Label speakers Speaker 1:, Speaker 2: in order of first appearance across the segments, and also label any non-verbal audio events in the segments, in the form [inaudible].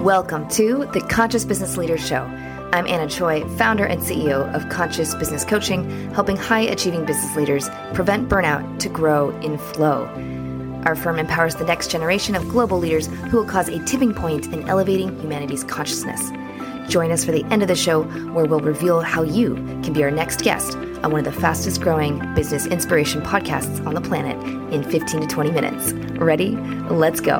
Speaker 1: Welcome to the Conscious Business Leaders Show. I'm Anna Choi, founder and CEO of Conscious Business Coaching, helping high achieving business leaders prevent burnout to grow in flow. Our firm empowers the next generation of global leaders who will cause a tipping point in elevating humanity's consciousness. Join us for the end of the show, where we'll reveal how you can be our next guest on one of the fastest growing business inspiration podcasts on the planet in 15 to 20 minutes. Ready? Let's go.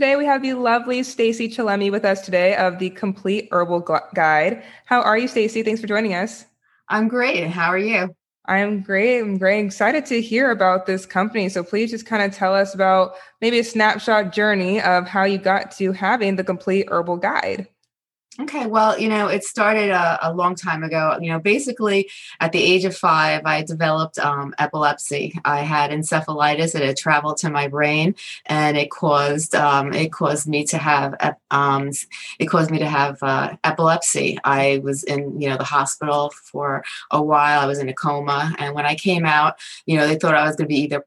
Speaker 2: Today we have the lovely Stacey Chillemi with us today of the Complete Herbal Guide. How are you, Stacey? Thanks for joining us.
Speaker 3: I'm great. How are you?
Speaker 2: I'm great. I'm very excited to hear about this company. So please just kind of tell us about maybe a snapshot journey of how you got to having the complete herbal guide.
Speaker 3: Okay, well, you know, it started a, a, long time ago. You know, basically at the age of five, I developed um, epilepsy. I had encephalitis; it had traveled to my brain, and it caused um, it caused me to have um, it caused me to have uh, epilepsy. I was in you know the hospital for a while. I was in a coma, and when I came out, you know, they thought I was going to be either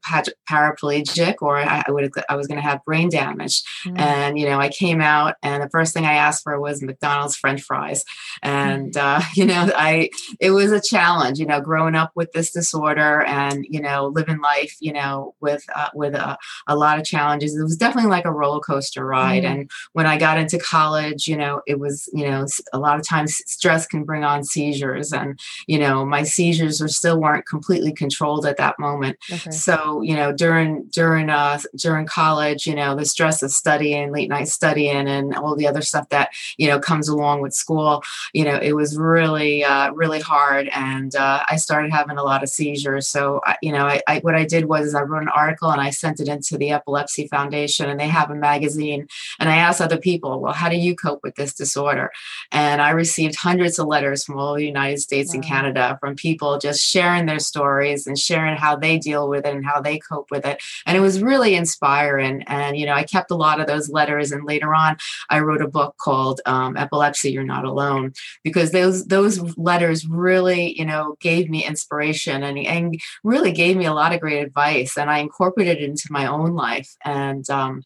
Speaker 3: paraplegic or I, would I was going to have brain damage. Mm. And you know, I came out, and the first thing I asked for was McDonald's McDonald's French fries, and uh, you know, I it was a challenge, you know, growing up with this disorder and you know, living life, you know, with uh, with a, a, lot of challenges. It was definitely like a roller coaster ride. Mm-hmm. And when I got into college, you know, it was you know, a lot of times stress can bring on seizures, and you know, my seizures were still weren't completely controlled at that moment. Okay. So you know, during during uh during college, you know, the stress of studying, late night studying, and all the other stuff that you know comes along with school, you know, it was really, uh, really hard. And uh, I started having a lot of seizures. So, I, you know, I, I, what I did was I wrote an article and I sent it into the Epilepsy Foundation, and they have a magazine. And I asked other people, well, how do you cope with this disorder? And I received hundreds of letters from all the United States wow. and Canada from people just sharing their stories and sharing how they deal with it and how they cope with it. And it was really inspiring. And, you know, I kept a lot of those letters. And later on, I wrote a book called um, Epilepsy epilepsy you're not alone. Because those those letters really you know gave me inspiration and, and really gave me a lot of great advice and i incorporated it into my own life. And um,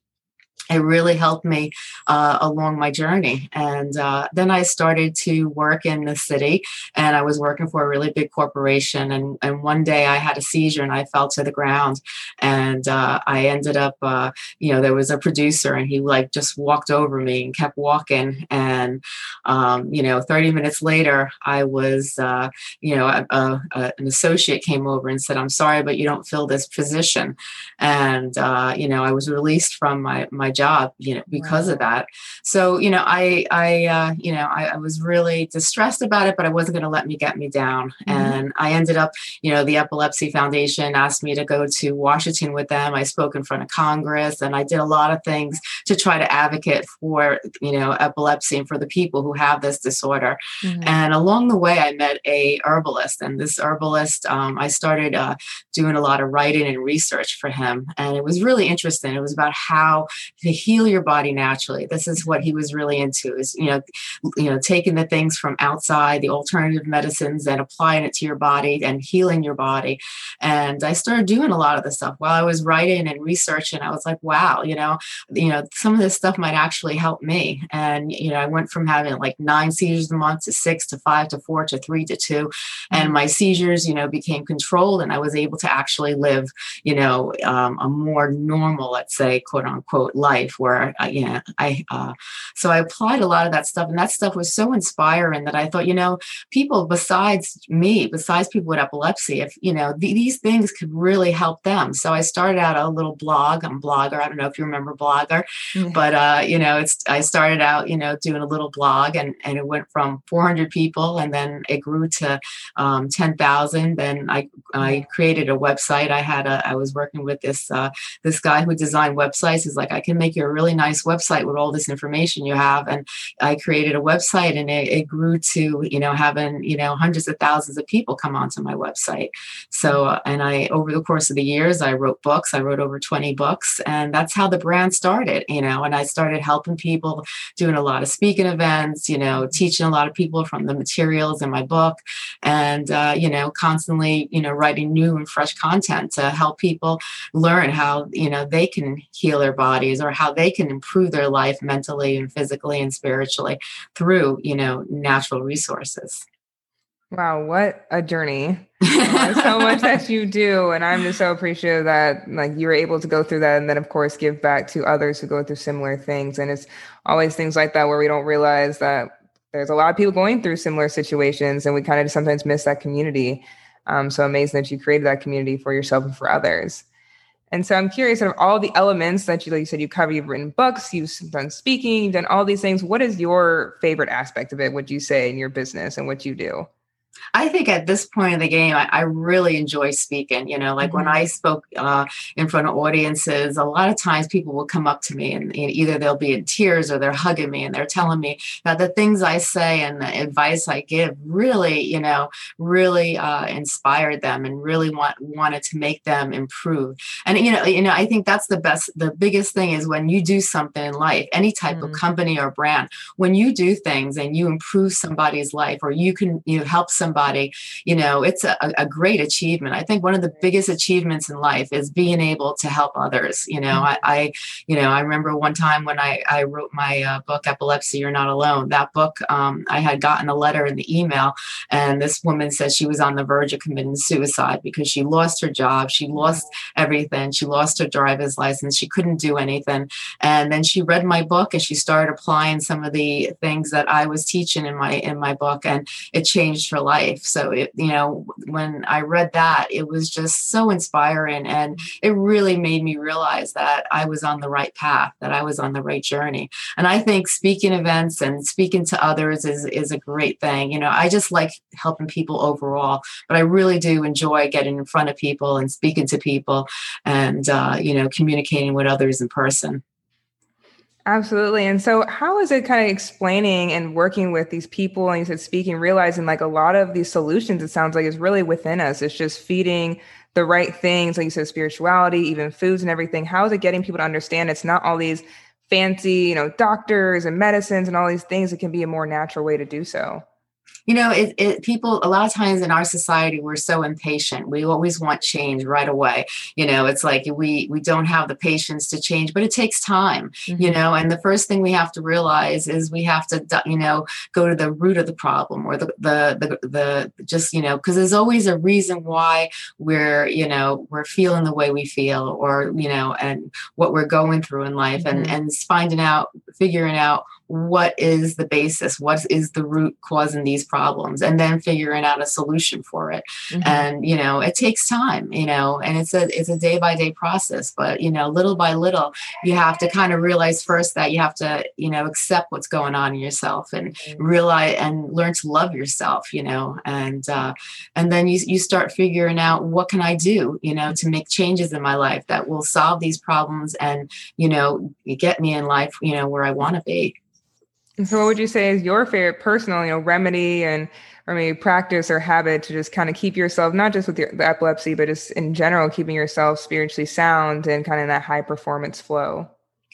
Speaker 3: it really helped me uh, along my journey. And uh, then I started to work in the city, and I was working for a really big corporation. And, and one day I had a seizure and I fell to the ground. And uh, I ended up, uh, you know, there was a producer, and he like just walked over me and kept walking. And, um, you know, 30 minutes later, I was, uh, you know, a, a, an associate came over and said, I'm sorry, but you don't fill this position. And, uh, you know, I was released from my, my job, you know, because of that. So, you know, I, I, uh, you know, I, I, was really distressed about it, but I wasn't going to let me get me down. Mm-hmm. And I ended up, you know, the Epilepsy Foundation asked me to go to Washington with them. I spoke in front of Congress and I did a lot of things to try to advocate for, you know, epilepsy and for the people who have this disorder. Mm-hmm. And along the way, I met a herbalist, and this herbalist, um, I started uh, doing a lot of writing and research for him, and it was really interesting. It was about how to heal your body naturally. This is what he was really into is, you know, you know, taking the things from outside, the alternative medicines and applying it to your body and healing your body. And I started doing a lot of this stuff while I was writing and researching. I was like, wow, you know, you know, some of this stuff might actually help me. And, you know, I went from having like nine seizures a month to six to five to four to three to two. And my seizures, you know, became controlled and I was able to actually live, you know, um, a more normal, let's say, quote unquote, life life where I, you know, I, uh, so I applied a lot of that stuff and that stuff was so inspiring that I thought, you know, people besides me, besides people with epilepsy, if, you know, th- these things could really help them. So I started out a little blog. I'm Blogger. I don't know if you remember Blogger, mm-hmm. but, uh, you know, it's, I started out, you know, doing a little blog and, and it went from 400 people and then it grew to um, 10,000. Then I, I created a website. I had a, I was working with this, uh, this guy who designed websites. He's like, I can make make you a really nice website with all this information you have. And I created a website and it, it grew to, you know, having, you know, hundreds of thousands of people come onto my website. So, and I, over the course of the years, I wrote books. I wrote over 20 books and that's how the brand started, you know, and I started helping people doing a lot of speaking events, you know, teaching a lot of people from the materials in my book and, uh, you know, constantly, you know, writing new and fresh content to help people learn how, you know, they can heal their bodies or how they can improve their life mentally and physically and spiritually through, you know, natural resources.
Speaker 2: Wow, what a journey. so much [laughs] that you do. And I'm just so appreciative that like you were able to go through that and then of course give back to others who go through similar things. And it's always things like that where we don't realize that there's a lot of people going through similar situations and we kind of sometimes miss that community. Um, so amazing that you created that community for yourself and for others. And so I'm curious of all the elements that you, like you said, you cover, you've written books, you've done speaking, you've done all these things. What is your favorite aspect of it, would you say, in your business and what you do?
Speaker 3: I think at this point of the game, I, I really enjoy speaking. You know, like mm-hmm. when I spoke uh, in front of audiences, a lot of times people will come up to me and, and, either they'll be in tears or they're hugging me and they're telling me that the things I say and the advice I give really, you know, really uh, inspired them and really want wanted to make them improve. And you know, you know, I think that's the best, the biggest thing is when you do something in life, any type mm-hmm. of company or brand, when you do things and you improve somebody's life or you can you know, help somebody somebody, you know, it's a, a great achievement. I think one of the biggest achievements in life is being able to help others. You know. I, I, you know, I remember one time when I, I wrote my uh, book, Epilepsy, You're Not Alone. That book, um, I had gotten a letter in the email, and this woman said she was on the verge of committing suicide because she lost her job, she lost everything, she lost her driver's license, she couldn't do anything. And then she read my book and she started applying some of the things that I was teaching in my in my book, and it changed her life life. So it, you know, when I read that, it was just so inspiring and it really made me realize that I was on the right path, that I was on the right journey. And I think speaking events and speaking to others is is a great thing. You know, I just like helping people overall, but I really do enjoy getting in front of people and speaking to people and uh, you know, communicating with others in person.
Speaker 2: Absolutely. And so, how is it kind of explaining and working with these people and you said speaking, realizing like a lot of these solutions, it sounds like is really within us. It's just feeding the right things, like you said, spirituality, even foods and everything. How is it getting people to understand it's not all these fancy, you know, doctors and medicines and all these things? It can be a more natural way to do so
Speaker 3: you know it, it, people a lot of times in our society we're so impatient we always want change right away you know it's like we we don't have the patience to change but it takes time mm-hmm. you know and the first thing we have to realize is we have to you know go to the root of the problem or the the the, the just you know because there's always a reason why we're you know we're feeling the way we feel or you know and what we're going through in life mm-hmm. and and finding out figuring out what is the basis? What is the root causing these problems? And then figuring out a solution for it. Mm-hmm. and you know it takes time you know and it's a it's a day by day process. But you know little by little you have to kind of realize first that you have to you know accept what's going on in yourself and mm-hmm. realize and learn to love yourself you know. And uh and then you you start figuring out what can i do you know to make changes in my life that will solve these problems and you know get me in life you know where i want to be
Speaker 2: and so, what would you say is your favorite personal, you know, remedy and or maybe practice or habit to just kind of keep yourself not just with your, the epilepsy, but just in general, keeping yourself spiritually sound and kind of that high performance flow?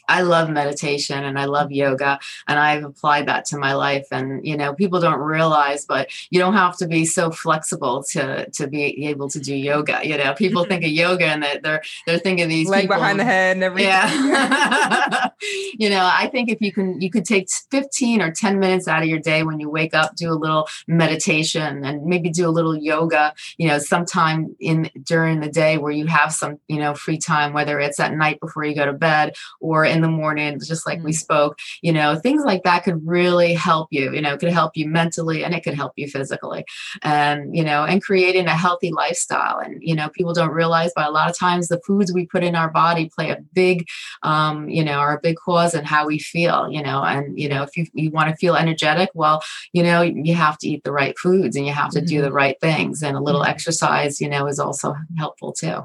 Speaker 3: I love meditation and I love yoga and I've applied that to my life and you know people don't realize but you don't have to be so flexible to to be able to do yoga you know? People mm-hmm. think of yoga and that they're they're thinking these
Speaker 2: leg people, behind the head and everything.
Speaker 3: Yeah. [laughs] [laughs] You know I think if you can you could take 15 or 10 minutes out of your day when you wake up do a little meditation and maybe do a little yoga you know sometime in during the day where you have some you know free time whether it's at night before you go to bed or in the morning, just like mm-hmm. we spoke, you know, things like that could really help you, you know, could help you mentally and it could help you physically. And, you know, and creating a healthy lifestyle. And, you know, people don't realize, but a lot of times the foods we put in our body play a big, um, you know, are a big cause in how we feel, you know, and, you know, if you, you want to feel energetic, well, you know, you have to eat the right foods and you have to mm-hmm. do the right things. And a little mm-hmm. exercise, you know, is also helpful too.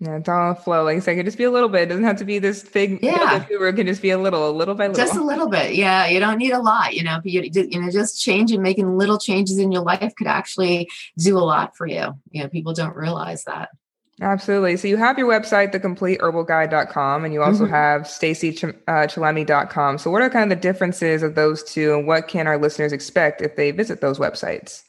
Speaker 2: Yeah, it's all flow. Like I said, it can just be a little bit. It doesn't have to be this big.
Speaker 3: Yeah,
Speaker 2: it can just be a little, a little by little.
Speaker 3: Just a little bit. Yeah, you don't need a lot. You know, you, you know, just changing, making little changes in your life could actually do a lot for you. You know, people don't realize that.
Speaker 2: Absolutely. So you have your website, thecompleteherbalguide.com, and you also mm-hmm. have staceychillemi.com. Uh, so what are kind of the differences of those two and what can our listeners expect if they visit those websites?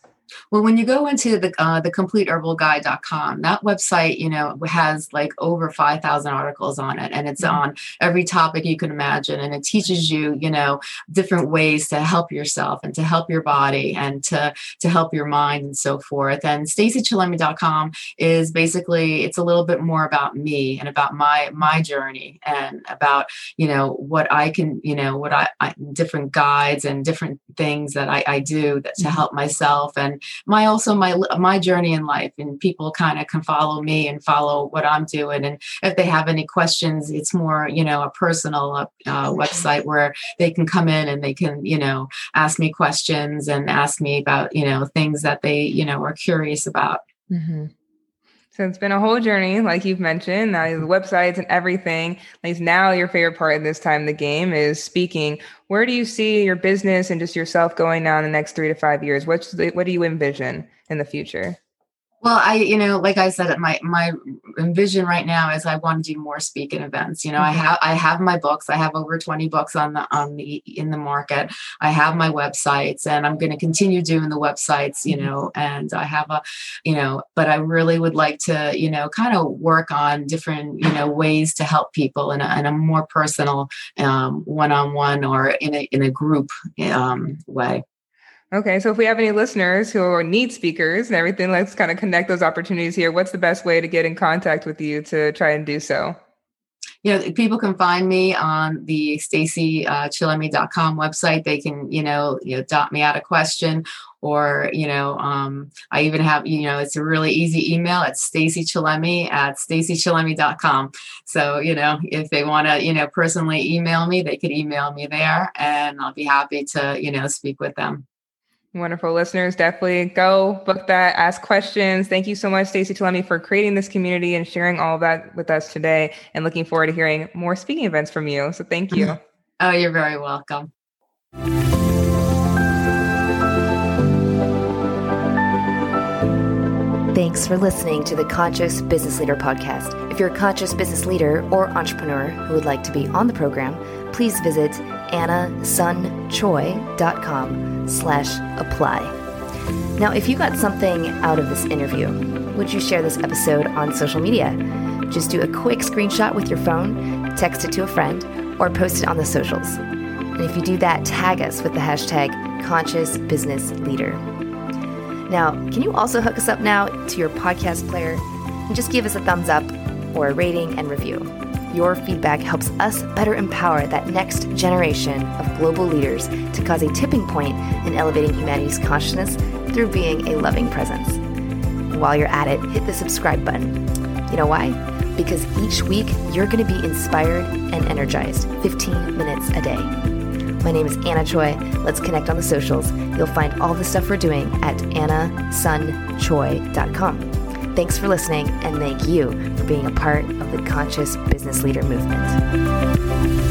Speaker 3: Well, when you go into the uh, the completeherbalguide.com, that website, you know, has like over 5,000 articles on it and it's mm-hmm. on every topic you can imagine and it teaches you, you know, different ways to help yourself and to help your body and to to help your mind and so forth. And staceychillemi.com is basically it's a little bit more about me and about my my journey and about, you know, what I can, you know, what I, I different guides and different things that I, I do that to mm-hmm. help myself and my also my my journey in life and people kind of can follow me and follow what i'm doing and if they have any questions it's more you know a personal uh, uh, website where they can come in and they can you know ask me questions and ask me about you know things that they you know are curious about
Speaker 2: mm-hmm. So it's been a whole journey, like you've mentioned. Now the websites and everything. Like now, your favorite part of this time the game is speaking. Where do you see your business and just yourself going now in the next three to five years? What's the, what do you envision in the future?
Speaker 3: Well, I, you know, like I said, my my vision right now is I want to do more speaking events. You know, mm-hmm. I have I have my books. I have over twenty books on the on the in the market. I have my websites, and I'm going to continue doing the websites. You mm-hmm. know, and I have a, you know, but I really would like to, you know, kind of work on different, you know, ways to help people in a, in a more personal, um, one-on-one or in a in a group um, way.
Speaker 2: Okay, so if we have any listeners who need speakers and everything, let's kind of connect those opportunities here. What's the best way to get in contact with you to try and do so?
Speaker 3: you know, people can find me on the staceychillemi.com uh, website. They can, you know, you know, dot me out a question or, you know, um, I even have, you know, it's a really easy email. It's staceychillemi at staceychillemi.com. So, you know, if they want to, you know, personally email me, they could email me there and I'll be happy to, you know, speak with them.
Speaker 2: Wonderful listeners, definitely go book that, ask questions. Thank you so much, Stacey Chillemi, for creating this community and sharing all of that with us today. And looking forward to hearing more speaking events from you. So thank you. [laughs]
Speaker 3: oh, you're very welcome.
Speaker 1: Thanks for listening to the Conscious Business Leader podcast. If you're a conscious business leader or entrepreneur who would like to be on the program, please visit annasunchoi.com slash apply. Now, if you got something out of this interview, would you share this episode on social media? Just do a quick screenshot with your phone, text it to a friend, or post it on the socials. And if you do that, tag us with the hashtag Conscious Business Leader. Now, can you also hook us up now to your podcast player and just give us a thumbs up or a rating and review? Your feedback helps us better empower that next generation of global leaders to cause a tipping point in elevating humanity's consciousness through being a loving presence. while you're at it, hit the subscribe button. You know why? Because each week you're going to be inspired and energized 15 minutes a day. My name is Anna Choi. Let's connect on the socials. You'll find all the stuff we're doing at annasunchoi.com. Thanks for listening, and thank you for being a part of the Conscious Business Leader movement.